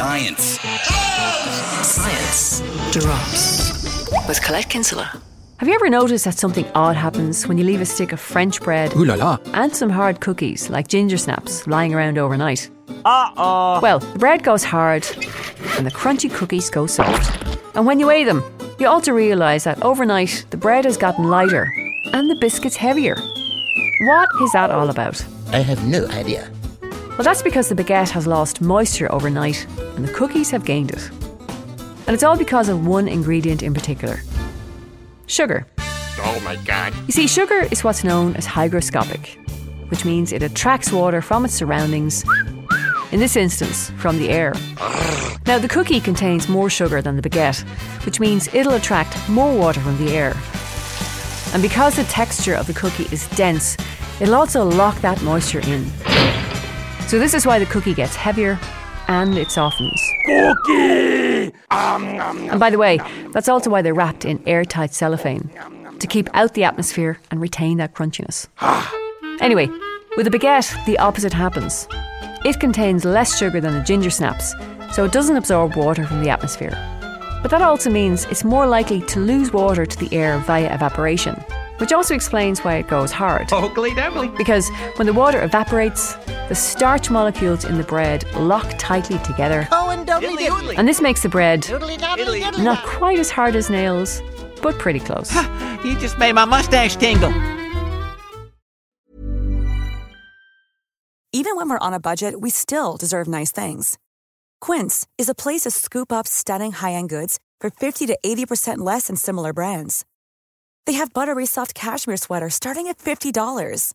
Science. Science drops with Colette Kinsella. Have you ever noticed that something odd happens when you leave a stick of French bread Ooh la la. and some hard cookies like ginger snaps lying around overnight? Uh oh. Well, the bread goes hard and the crunchy cookies go soft. And when you weigh them, you also realise that overnight the bread has gotten lighter and the biscuits heavier. What is that all about? I have no idea. Well, that's because the baguette has lost moisture overnight and the cookies have gained it. And it's all because of one ingredient in particular sugar. Oh my god. You see, sugar is what's known as hygroscopic, which means it attracts water from its surroundings, in this instance, from the air. Now, the cookie contains more sugar than the baguette, which means it'll attract more water from the air. And because the texture of the cookie is dense, it'll also lock that moisture in. So, this is why the cookie gets heavier and it softens. Cookie! And by the way, that's also why they're wrapped in airtight cellophane to keep out the atmosphere and retain that crunchiness. anyway, with a baguette, the opposite happens. It contains less sugar than the ginger snaps, so it doesn't absorb water from the atmosphere. But that also means it's more likely to lose water to the air via evaporation, which also explains why it goes hard. Ugly devil. Because when the water evaporates, the starch molecules in the bread lock tightly together. Cohen doubly Diddly diddly. And this makes the bread Doodly doddly diddly. not quite as hard as nails, but pretty close. You just made my mustache tingle. Even when we're on a budget, we still deserve nice things. Quince is a place to scoop up stunning high-end goods for 50 to 80% less than similar brands. They have buttery soft cashmere sweaters starting at $50,